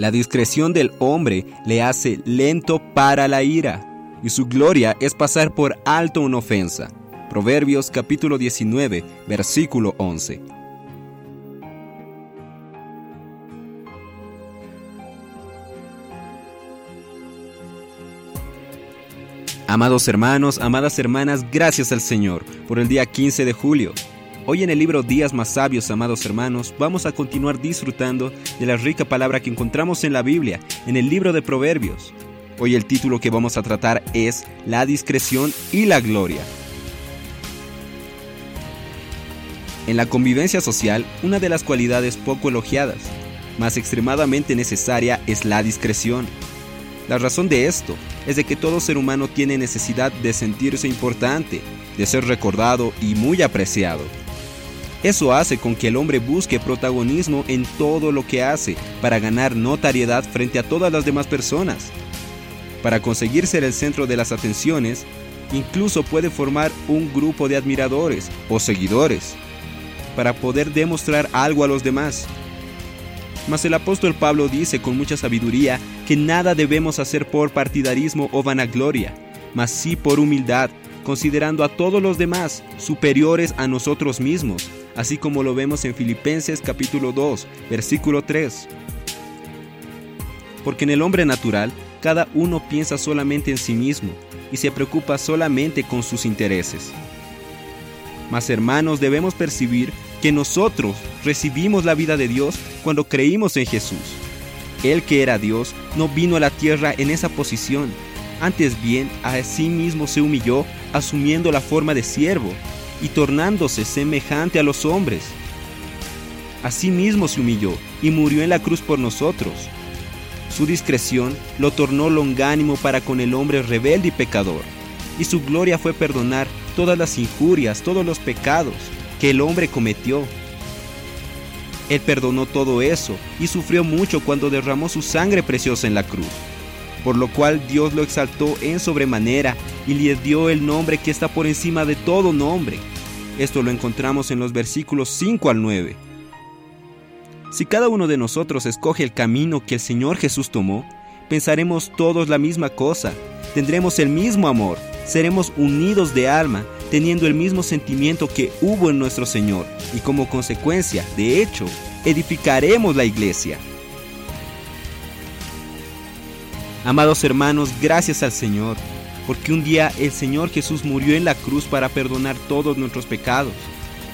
La discreción del hombre le hace lento para la ira, y su gloria es pasar por alto una ofensa. Proverbios capítulo 19, versículo 11. Amados hermanos, amadas hermanas, gracias al Señor por el día 15 de julio. Hoy en el libro Días más sabios, amados hermanos, vamos a continuar disfrutando de la rica palabra que encontramos en la Biblia, en el libro de Proverbios. Hoy el título que vamos a tratar es La discreción y la gloria. En la convivencia social, una de las cualidades poco elogiadas, más extremadamente necesaria, es la discreción. La razón de esto es de que todo ser humano tiene necesidad de sentirse importante, de ser recordado y muy apreciado. Eso hace con que el hombre busque protagonismo en todo lo que hace para ganar notariedad frente a todas las demás personas. Para conseguir ser el centro de las atenciones, incluso puede formar un grupo de admiradores o seguidores para poder demostrar algo a los demás. Mas el apóstol Pablo dice con mucha sabiduría que nada debemos hacer por partidarismo o vanagloria, mas sí por humildad, considerando a todos los demás superiores a nosotros mismos, así como lo vemos en Filipenses capítulo 2, versículo 3. Porque en el hombre natural, cada uno piensa solamente en sí mismo y se preocupa solamente con sus intereses. Mas hermanos, debemos percibir que nosotros recibimos la vida de Dios cuando creímos en Jesús. Él que era Dios no vino a la tierra en esa posición, antes bien a sí mismo se humilló asumiendo la forma de siervo y tornándose semejante a los hombres. Asimismo se humilló y murió en la cruz por nosotros. Su discreción lo tornó longánimo para con el hombre rebelde y pecador, y su gloria fue perdonar todas las injurias, todos los pecados, que el hombre cometió. Él perdonó todo eso y sufrió mucho cuando derramó su sangre preciosa en la cruz, por lo cual Dios lo exaltó en sobremanera y le dio el nombre que está por encima de todo nombre. Esto lo encontramos en los versículos 5 al 9. Si cada uno de nosotros escoge el camino que el Señor Jesús tomó, pensaremos todos la misma cosa, tendremos el mismo amor, seremos unidos de alma teniendo el mismo sentimiento que hubo en nuestro Señor y como consecuencia, de hecho, edificaremos la iglesia. Amados hermanos, gracias al Señor, porque un día el Señor Jesús murió en la cruz para perdonar todos nuestros pecados.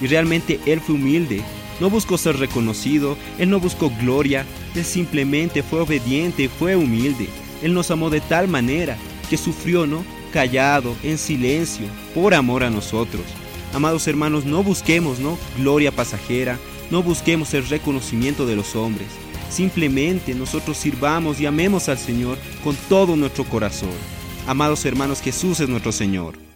Y realmente Él fue humilde, no buscó ser reconocido, Él no buscó gloria, Él simplemente fue obediente, fue humilde. Él nos amó de tal manera que sufrió, ¿no? callado, en silencio, por amor a nosotros. Amados hermanos, no busquemos, ¿no? Gloria pasajera, no busquemos el reconocimiento de los hombres. Simplemente nosotros sirvamos y amemos al Señor con todo nuestro corazón. Amados hermanos, Jesús es nuestro Señor.